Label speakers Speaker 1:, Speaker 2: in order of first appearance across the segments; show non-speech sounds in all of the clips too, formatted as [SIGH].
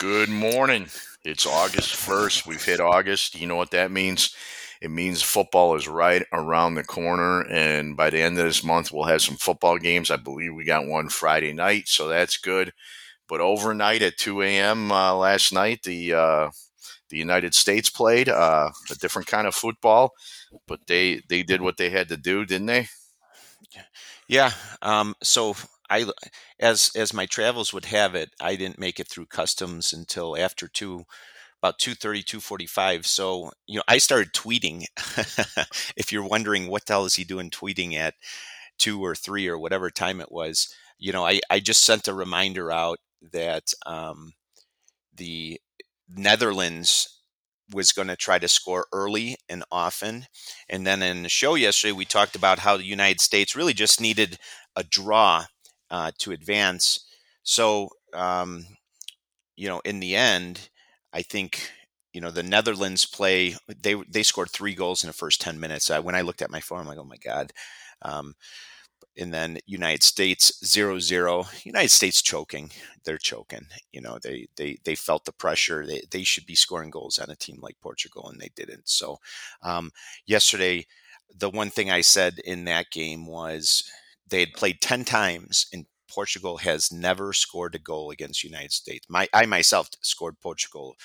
Speaker 1: Good morning. It's August 1st. We've hit August. You know what that means? It means football is right around the corner. And by the end of this month, we'll have some football games. I believe we got one Friday night, so that's good. But overnight at 2 a.m. Uh, last night, the uh, the United States played uh, a different kind of football, but they they did what they had to do, didn't they?
Speaker 2: Yeah. Um, so I, as as my travels would have it, I didn't make it through customs until after two, about 2.30, 2.45. So, you know, I started tweeting. [LAUGHS] if you're wondering what the hell is he doing tweeting at two or three or whatever time it was, you know, I, I just sent a reminder out that um, the Netherlands was going to try to score early and often. And then in the show yesterday, we talked about how the United States really just needed a draw uh, to advance. So, um, you know, in the end, I think you know the Netherlands play. They they scored three goals in the first ten minutes. When I looked at my phone, I'm like, oh my god. Um, and then United States zero zero. United States choking. They're choking. You know, they they they felt the pressure. They they should be scoring goals on a team like Portugal, and they didn't. So um, yesterday, the one thing I said in that game was they had played 10 times and Portugal has never scored a goal against United States. My, I myself scored Portugal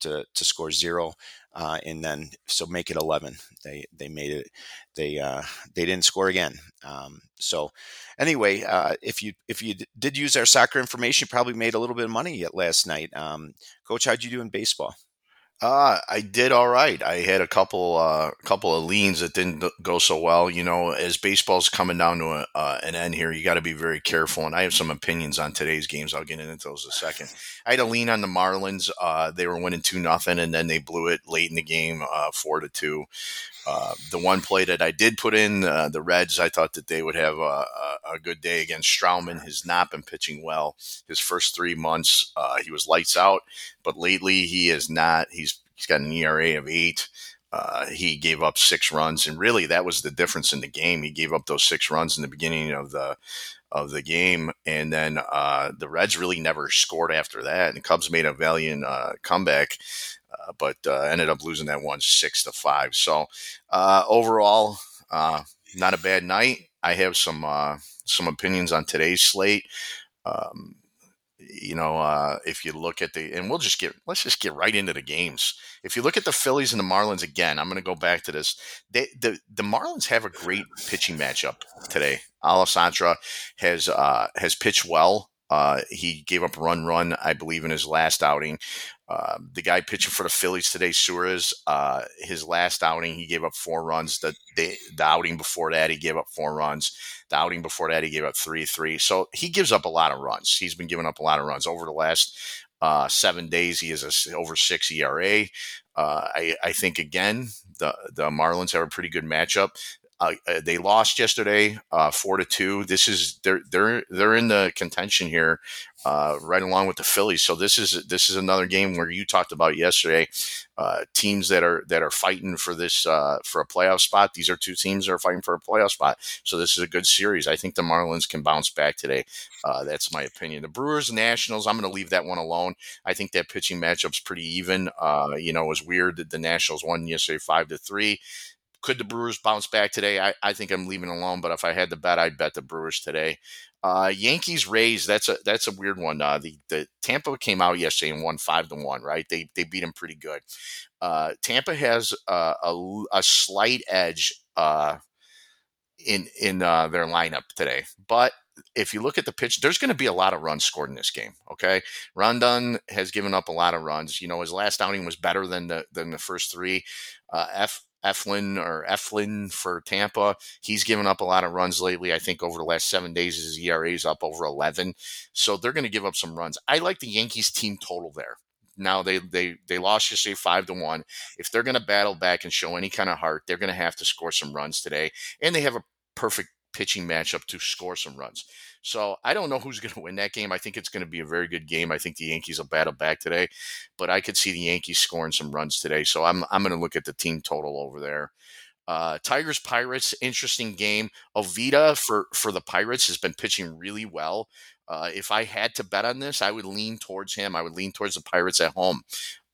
Speaker 2: to, to score zero, uh, and then so make it eleven. They they made it. They uh, they didn't score again. Um, so anyway, uh, if you if you did use our soccer information, probably made a little bit of money yet last night. Um, Coach, how'd you do in baseball?
Speaker 1: Uh, I did all right. I had a couple, uh, couple of leans that didn't go so well. You know, as baseball's coming down to a, uh, an end here, you got to be very careful. And I have some opinions on today's games. I'll get into those in a second. I had a lean on the Marlins. Uh, they were winning two nothing, and then they blew it late in the game, uh, four to two. Uh, the one play that I did put in, uh, the Reds, I thought that they would have a, a, good day against Stroman. Has not been pitching well. His first three months, uh, he was lights out, but lately he is not. He's he's got an ERA of eight. Uh, he gave up six runs, and really that was the difference in the game. He gave up those six runs in the beginning of the of the game, and then uh, the Reds really never scored after that. And the Cubs made a valiant comeback, uh, but uh, ended up losing that one six to five. So uh, overall, not a bad night. I have some some opinions on today's slate. Um, you know, uh, if you look at the, and we'll just get, let's just get right into the games. If you look at the Phillies and the Marlins again, I'm going to go back to this. They, the the Marlins have a great pitching matchup today. Alcantara has uh, has pitched well. Uh, he gave up run run, I believe, in his last outing. Uh, the guy pitching for the Phillies today, Suarez, uh, his last outing, he gave up four runs. The, the, the outing before that, he gave up four runs. The outing before that, he gave up three, three. So he gives up a lot of runs. He's been giving up a lot of runs over the last uh, seven days. He is a, over six ERA. Uh, I, I think again the the Marlins have a pretty good matchup. Uh, uh, they lost yesterday, uh, four to two. This is they're they're they're in the contention here, uh, right along with the Phillies. So this is this is another game where you talked about yesterday, uh, teams that are that are fighting for this uh, for a playoff spot. These are two teams that are fighting for a playoff spot. So this is a good series. I think the Marlins can bounce back today. that's my opinion. The Brewers Nationals. I'm going to leave that one alone. I think that pitching matchup's pretty even. you know, it was weird that the Nationals won yesterday five to three. Could the Brewers bounce back today? I, I think I'm leaving alone, but if I had to bet, I'd bet the Brewers today. Uh, Yankees Rays. That's a that's a weird one. Uh, the the Tampa came out yesterday and won five to one. Right? They they beat them pretty good. Uh, Tampa has a, a slight edge uh, in in uh, their lineup today, but if you look at the pitch, there's going to be a lot of runs scored in this game. Okay, Rodon has given up a lot of runs. You know, his last outing was better than the than the first three. Uh, F Eflin or Eflin for Tampa. He's given up a lot of runs lately. I think over the last seven days, his ERA is up over 11. So they're going to give up some runs. I like the Yankees team total there. Now they they they lost yesterday five to one. If they're going to battle back and show any kind of heart, they're going to have to score some runs today. And they have a perfect pitching matchup to score some runs. So I don't know who's going to win that game. I think it's going to be a very good game. I think the Yankees will battle back today, but I could see the Yankees scoring some runs today. So I'm I'm going to look at the team total over there. Uh, Tigers Pirates, interesting game. Oviedo for for the Pirates has been pitching really well. Uh, if I had to bet on this, I would lean towards him. I would lean towards the Pirates at home.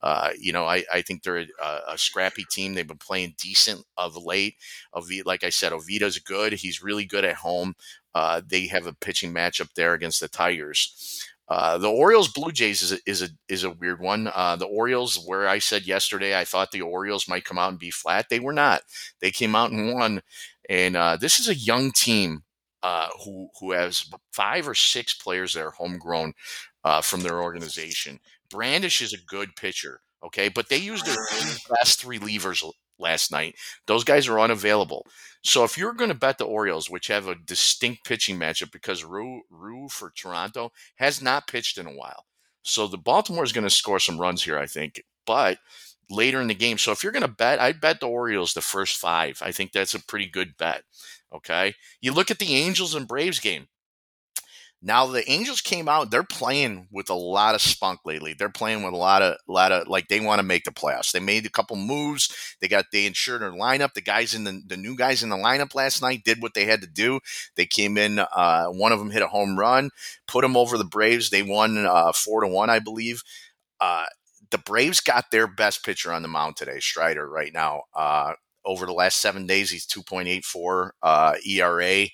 Speaker 1: Uh, you know, I, I think they're a, a, scrappy team. They've been playing decent of late. Oviedo, like I said, Oviedo's good. He's really good at home. Uh, they have a pitching matchup there against the Tigers. Uh, the Orioles Blue Jays is a, is a is a weird one. Uh, the Orioles, where I said yesterday, I thought the Orioles might come out and be flat. They were not. They came out and won. And uh, this is a young team uh, who who has five or six players that are homegrown uh, from their organization. Bradish is a good pitcher, okay, but they used their best relievers last night. Those guys are unavailable. So if you're going to bet the Orioles, which have a distinct pitching matchup because Rue, Ryu for Toronto has not pitched in a while. So the Baltimore is going to score some runs here, I think, but later in the game. So if you're going to bet, I'd bet the Orioles the first five. I think that's a pretty good bet. Okay. You look at the Angels and Braves game. Now the Angels came out; they're playing with a lot of spunk lately. They're playing with a lot of, lot of like they want to make the playoffs. They made a couple moves. They got they ensured their lineup. The guys in the the new guys in the lineup last night did what they had to do. They came in. Uh, one of them hit a home run, put them over the Braves. They won uh, four to one, I believe. Uh, the Braves got their best pitcher on the mound today, Strider, right now. Uh, over the last seven days, he's 2.84 uh, ERA.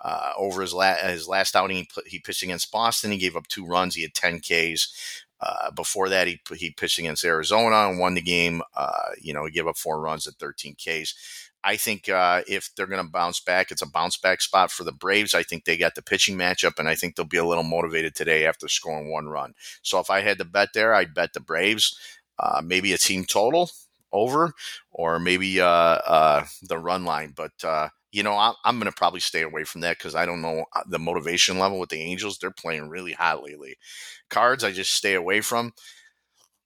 Speaker 1: Uh, over his, la- his last outing, he, put, he pitched against Boston. He gave up two runs. He had 10 Ks. Uh, before that, he he pitched against Arizona and won the game. Uh, you know, he gave up four runs at 13 Ks. I think uh, if they're going to bounce back, it's a bounce back spot for the Braves. I think they got the pitching matchup, and I think they'll be a little motivated today after scoring one run. So if I had to bet there, I'd bet the Braves. Uh, maybe a team total over, or maybe uh, uh, the run line. But uh, you know, I'm, I'm going to probably stay away from that because I don't know uh, the motivation level with the Angels. They're playing really hot lately. Cards, I just stay away from.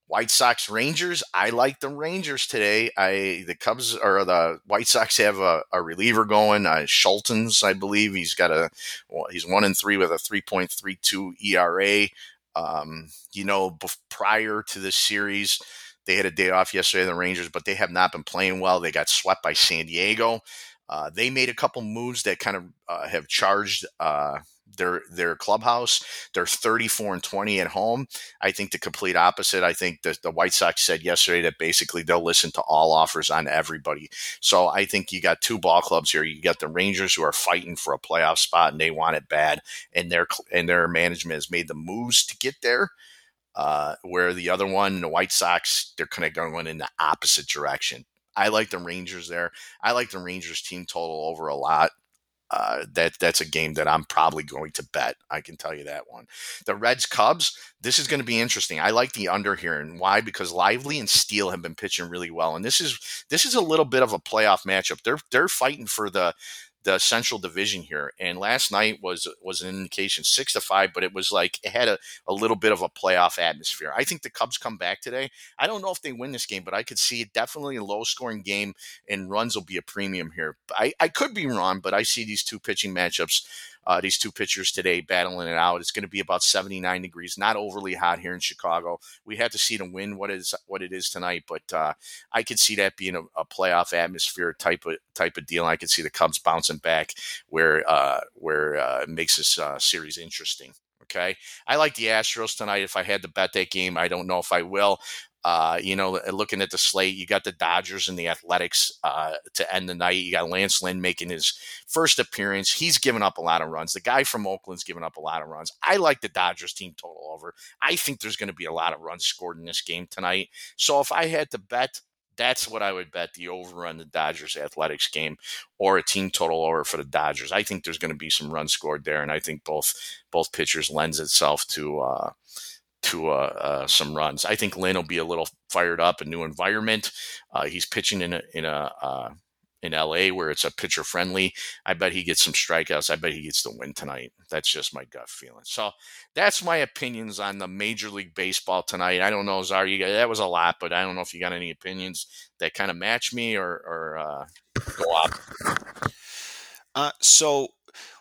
Speaker 1: White Sox Rangers. I like the Rangers today. I the Cubs or the White Sox have a, a reliever going. Uh, Schultz, I believe he's got a well, he's one and three with a three point three two ERA. Um, you know, prior to this series, they had a day off yesterday, the Rangers, but they have not been playing well. They got swept by San Diego. Uh, they made a couple moves that kind of uh, have charged uh, their their clubhouse. They're 34 and 20 at home. I think the complete opposite. I think that the White Sox said yesterday that basically they'll listen to all offers on everybody. So I think you got two ball clubs here. You got the Rangers who are fighting for a playoff spot and they want it bad, and their and their management has made the moves to get there. Uh, where the other one, the White Sox, they're kind of going in the opposite direction. I like the Rangers there. I like the Rangers team total over a lot. Uh, that that's a game that I'm probably going to bet. I can tell you that one. The Reds Cubs. This is going to be interesting. I like the under here, and why? Because Lively and Steele have been pitching really well, and this is this is a little bit of a playoff matchup. They're they're fighting for the the Central Division here. And last night was was an indication six to five, but it was like it had a, a little bit of a playoff atmosphere. I think the Cubs come back today. I don't know if they win this game, but I could see it definitely a low scoring game and runs will be a premium here. I, I could be wrong, but I see these two pitching matchups uh, these two pitchers today battling it out. It's going to be about 79 degrees, not overly hot here in Chicago. We have to see the wind what is what it is tonight, but uh, I could see that being a, a, playoff atmosphere type of type of deal. I could see the Cubs bouncing back where uh, where uh, it makes this uh, series interesting. Okay. I like the Astros tonight. If I had to bet that game, I don't know if I will. Uh, you know, looking at the slate, you got the Dodgers and the Athletics uh, to end the night. You got Lance Lynn making his first appearance. He's given up a lot of runs. The guy from Oakland's given up a lot of runs. I like the Dodgers team total over. I think there's going to be a lot of runs scored in this game tonight. So if I had to bet, that's what I would bet the over on the Dodgers Athletics game or a team total over for the Dodgers. I think there's going to be some runs scored there, and I think both both pitchers lends itself to. Uh, to uh, uh, some runs. I think Lynn will be a little fired up, a new environment. Uh, he's pitching in a in a uh, in LA where it's a pitcher friendly. I bet he gets some strikeouts. I bet he gets the win tonight. That's just my gut feeling. So that's my opinions on the Major League Baseball tonight. I don't know, Czar, you got, that was a lot, but I don't know if you got any opinions that kind of match me or, or uh, go up.
Speaker 2: Uh, so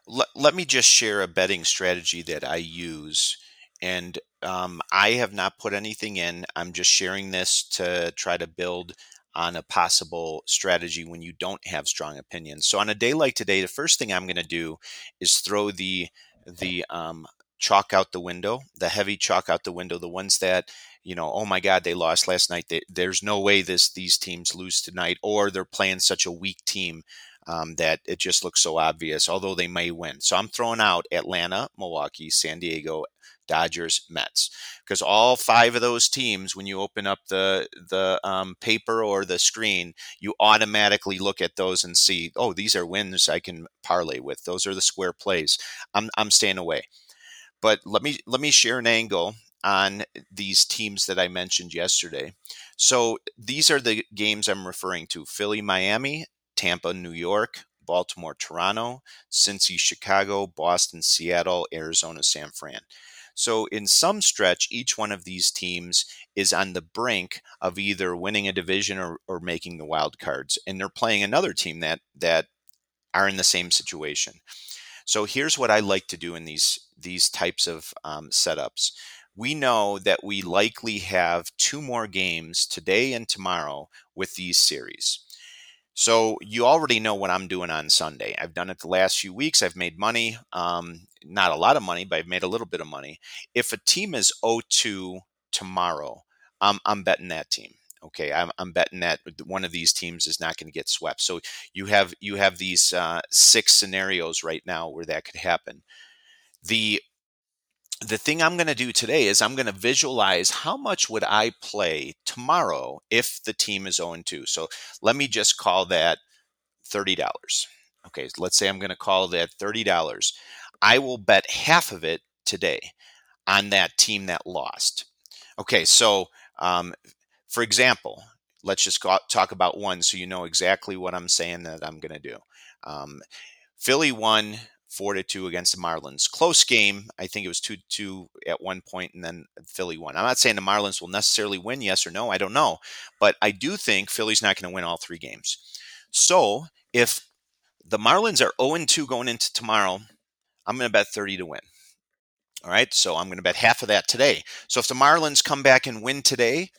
Speaker 2: let, let me just share a betting strategy that I use and um, I have not put anything in. I'm just sharing this to try to build on a possible strategy when you don't have strong opinions. So on a day like today, the first thing I'm going to do is throw the the um, chalk out the window, the heavy chalk out the window, the ones that you know, oh my God, they lost last night. They, there's no way this these teams lose tonight, or they're playing such a weak team um, that it just looks so obvious. Although they may win, so I'm throwing out Atlanta, Milwaukee, San Diego, Dodgers, Mets, because all five of those teams, when you open up the the um, paper or the screen, you automatically look at those and see, oh, these are wins I can parlay with. Those are the square plays. I'm I'm staying away. But let me let me share an angle on these teams that I mentioned yesterday. So these are the games I'm referring to Philly, Miami, Tampa, New York, Baltimore, Toronto, Cincy, Chicago, Boston, Seattle, Arizona, San Fran. So, in some stretch, each one of these teams is on the brink of either winning a division or, or making the wild cards, and they're playing another team that that are in the same situation. So, here's what I like to do in these these types of um, setups we know that we likely have two more games today and tomorrow with these series. So you already know what I'm doing on Sunday. I've done it the last few weeks. I've made money, um, not a lot of money, but I've made a little bit of money. If a team is 0-2 tomorrow, um, I'm betting that team. Okay, I'm, I'm, betting that one of these teams is not going to get swept. So you have you have these uh, six scenarios right now where that could happen. The the thing I'm going to do today is I'm going to visualize how much would I play tomorrow if the team is 0 2. So let me just call that $30. Okay, let's say I'm going to call that $30. I will bet half of it today on that team that lost. Okay, so um, for example, let's just go, talk about one so you know exactly what I'm saying that I'm going to do. Um, Philly won four to two against the Marlins. Close game. I think it was two two at one point, and then Philly won. I'm not saying the Marlins will necessarily win, yes or no. I don't know, but I do think Philly's not going to win all three games. So if the Marlins are 0 2 going into tomorrow, I'm going to bet 30 to win. All right, so I'm going to bet half of that today. So if the Marlins come back and win today,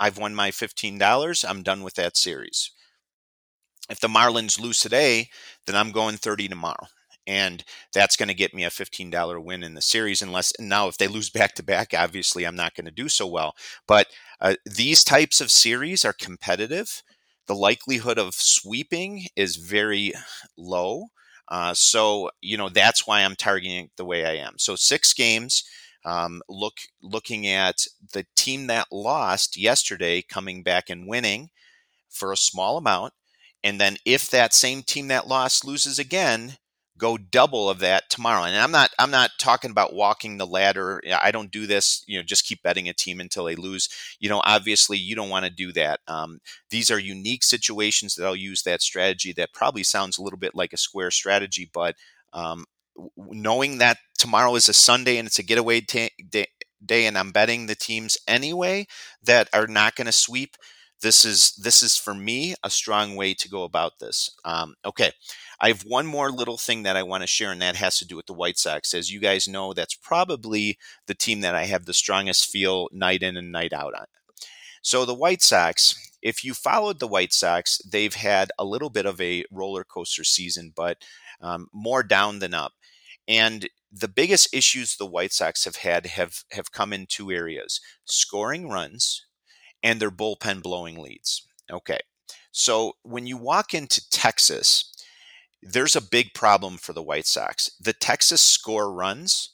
Speaker 2: I've won my $15. I'm done with that series. If the Marlins lose today, then I'm going 30 tomorrow and that's going to get me a $15 win in the series unless now if they lose back to back obviously i'm not going to do so well but uh, these types of series are competitive the likelihood of sweeping is very low uh, so you know that's why i'm targeting the way i am. So six games um, look looking at the team that lost yesterday coming back and winning for a small amount and then if that same team that lost loses again go double of that tomorrow. And I'm not I'm not talking about walking the ladder. I don't do this. You know, just keep betting a team until they lose. You know, obviously you don't want to do that. Um, these are unique situations that I'll use that strategy. That probably sounds a little bit like a square strategy, but um, knowing that tomorrow is a Sunday and it's a getaway t- day, day, and I'm betting the teams anyway that are not going to sweep. This is this is for me a strong way to go about this. Um, okay, I have one more little thing that I want to share, and that has to do with the White Sox. As you guys know, that's probably the team that I have the strongest feel night in and night out on. So the White Sox, if you followed the White Sox, they've had a little bit of a roller coaster season, but um, more down than up. And the biggest issues the White Sox have had have have come in two areas: scoring runs and their bullpen blowing leads. Okay. So when you walk into Texas, there's a big problem for the White Sox. The Texas score runs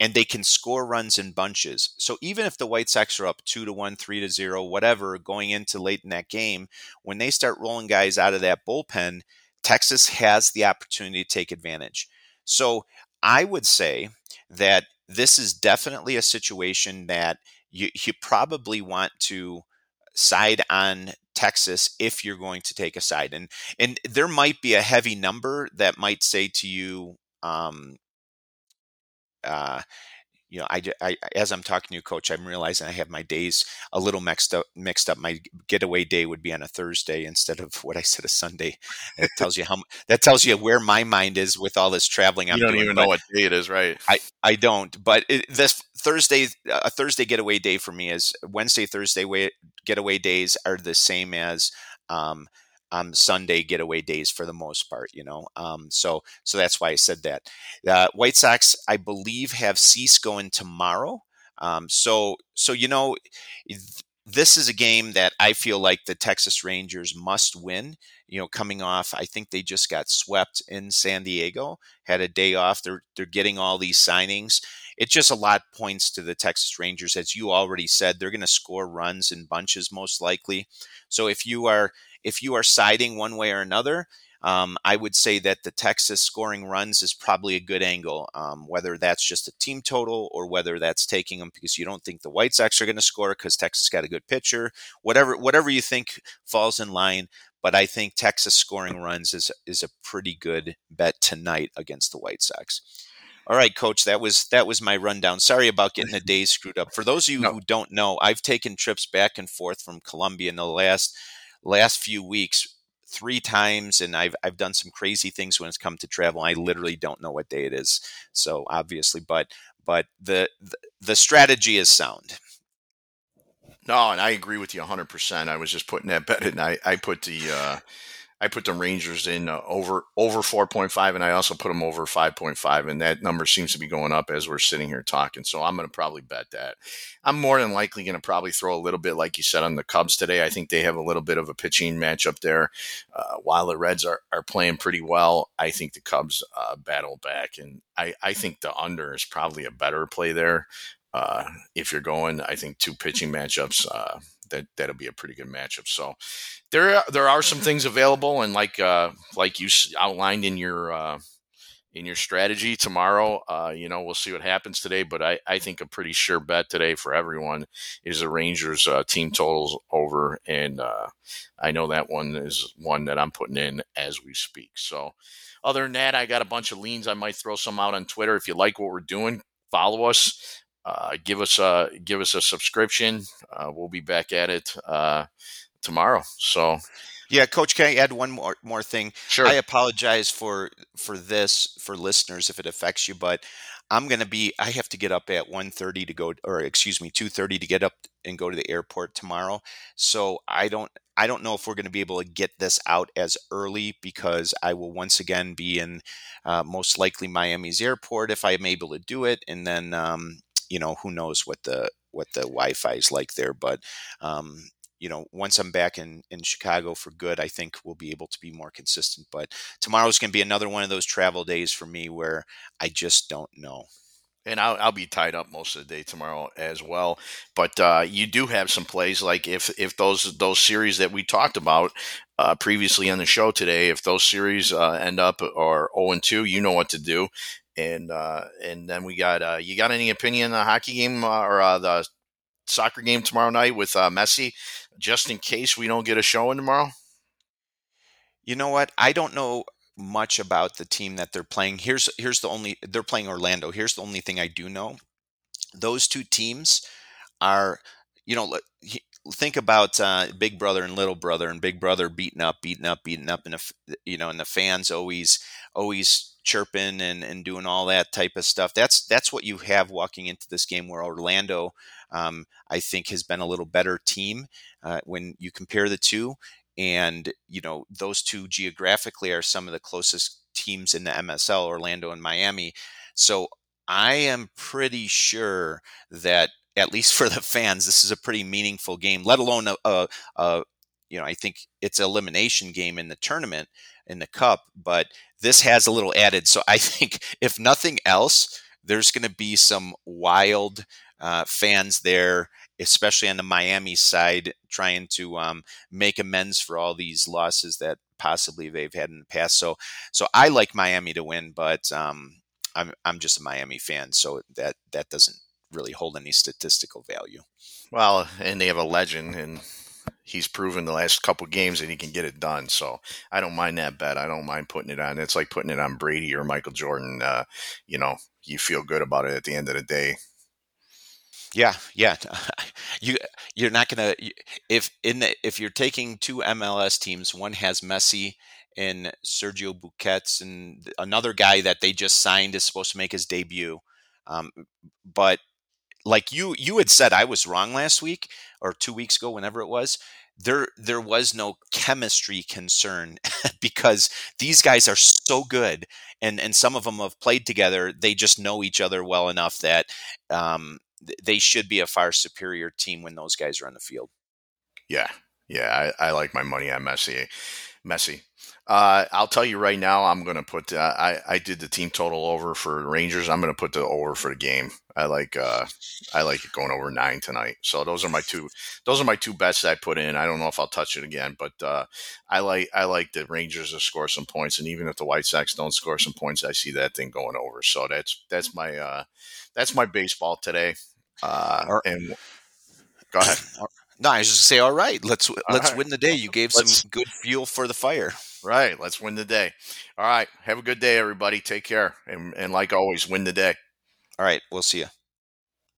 Speaker 2: and they can score runs in bunches. So even if the White Sox are up 2 to 1, 3 to 0, whatever going into late in that game, when they start rolling guys out of that bullpen, Texas has the opportunity to take advantage. So I would say that this is definitely a situation that you, you probably want to side on Texas if you're going to take a side. And and there might be a heavy number that might say to you, um, uh, you know, I, I, as I'm talking to you, coach, I'm realizing I have my days a little mixed up. Mixed up. My getaway day would be on a Thursday instead of what I said a Sunday. It tells you how that tells you where my mind is with all this traveling.
Speaker 1: I'm you don't doing. even know what day it is, right?
Speaker 2: I, I don't. But it, this Thursday, a Thursday getaway day for me is Wednesday, Thursday way, getaway days are the same as um, on Sunday getaway days for the most part, you know. Um, so so that's why I said that. Uh, White Sox, I believe, have Cease going tomorrow. Um, so so you know, this is a game that I feel like the Texas Rangers must win. You know, coming off, I think they just got swept in San Diego, had a day off. They're they're getting all these signings. It just a lot points to the Texas Rangers, as you already said. They're going to score runs in bunches most likely. So if you are if you are siding one way or another, um, I would say that the Texas scoring runs is probably a good angle, um, whether that's just a team total or whether that's taking them because you don't think the White Sox are going to score because Texas got a good pitcher. Whatever, whatever you think falls in line. But I think Texas scoring runs is is a pretty good bet tonight against the White Sox. All right, coach, that was that was my rundown. Sorry about getting the days screwed up. For those of you no. who don't know, I've taken trips back and forth from Colombia in the last last few weeks three times and I've I've done some crazy things when it's come to travel. I literally don't know what day it is. So obviously, but but the the, the strategy is sound.
Speaker 1: No, and I agree with you 100%. I was just putting that bet and I I put the uh I put the Rangers in uh, over over 4.5, and I also put them over 5.5, and that number seems to be going up as we're sitting here talking. So I'm going to probably bet that. I'm more than likely going to probably throw a little bit, like you said, on the Cubs today. I think they have a little bit of a pitching matchup there. Uh, while the Reds are, are playing pretty well, I think the Cubs uh, battle back, and I, I think the under is probably a better play there. Uh, if you're going, I think two pitching matchups uh, that that'll be a pretty good matchup. So there there are some things available, and like uh, like you outlined in your uh, in your strategy tomorrow, uh, you know we'll see what happens today. But I, I think a pretty sure bet today for everyone is the Rangers uh, team totals over, and uh, I know that one is one that I'm putting in as we speak. So. Other than that, I got a bunch of leans. I might throw some out on Twitter. If you like what we're doing, follow us uh, give us a give us a subscription. Uh, we'll be back at it uh, tomorrow. So,
Speaker 2: yeah, Coach, can I add one more more thing?
Speaker 1: Sure.
Speaker 2: I apologize for for this for listeners if it affects you, but I'm going to be. I have to get up at 1.30 to go, or excuse me, two thirty to get up and go to the airport tomorrow. So I don't. I don't know if we're going to be able to get this out as early because I will once again be in uh, most likely Miami's airport if I'm able to do it, and then um, you know who knows what the what the Wi-Fi is like there, but um, you know once I'm back in in Chicago for good, I think we'll be able to be more consistent. But tomorrow's going to be another one of those travel days for me where I just don't know
Speaker 1: and I'll, I'll be tied up most of the day tomorrow as well. But uh, you do have some plays like if if those those series that we talked about uh, previously on the show today, if those series uh, end up or zero oh and two, you know what to do. And uh, and then we got uh, you got any opinion on the hockey game uh, or uh, the soccer game tomorrow night with uh, Messi, just in case we don't get a showing tomorrow.
Speaker 2: You know what? I don't know much about the team that they're playing. Here's here's the only they're playing Orlando. Here's the only thing I do know. Those two teams are, you know, think about uh, Big Brother and Little Brother, and Big Brother beating up, beating up, beating up, and you know, and the fans always always chirping and, and doing all that type of stuff. That's that's what you have walking into this game. Where Orlando, um, I think, has been a little better team uh, when you compare the two. And you know those two geographically are some of the closest teams in the MSL, Orlando and Miami. So I am pretty sure that at least for the fans, this is a pretty meaningful game. Let alone a, a, a you know I think it's elimination game in the tournament in the cup, but this has a little added. So I [LAUGHS] think if nothing else, there's going to be some wild uh, fans there, especially on the Miami side, trying to um, make amends for all these losses that possibly they've had in the past. So, so I like Miami to win, but um, I'm I'm just a Miami fan, so that that doesn't really hold any statistical value.
Speaker 1: Well, and they have a legend, and he's proven the last couple games that he can get it done. So I don't mind that bet. I don't mind putting it on. It's like putting it on Brady or Michael Jordan. Uh, you know, you feel good about it at the end of the day.
Speaker 2: Yeah, yeah. [LAUGHS] You you're not gonna if in the if you're taking two MLS teams, one has Messi and Sergio Busquets, and another guy that they just signed is supposed to make his debut. Um, but like you you had said I was wrong last week or 2 weeks ago whenever it was there there was no chemistry concern [LAUGHS] because these guys are so good and and some of them have played together they just know each other well enough that um, they should be a far superior team when those guys are on the field.
Speaker 1: Yeah. Yeah I, I like my money on Messi Messi uh, I'll tell you right now, I'm going to put. Uh, I I did the team total over for Rangers. I'm going to put the over for the game. I like uh, I like it going over nine tonight. So those are my two. Those are my two bets I put in. I don't know if I'll touch it again, but uh, I like I like the Rangers to score some points, and even if the White Sox don't score some points, I see that thing going over. So that's that's my uh, that's my baseball today. Uh, and go ahead.
Speaker 2: No, I was just say, all right, let's let's right. win the day. You gave let's, some good fuel for the fire.
Speaker 1: Right. Let's win the day. All right. Have a good day, everybody. Take care. And, and like always, win the day.
Speaker 2: All right. We'll see you.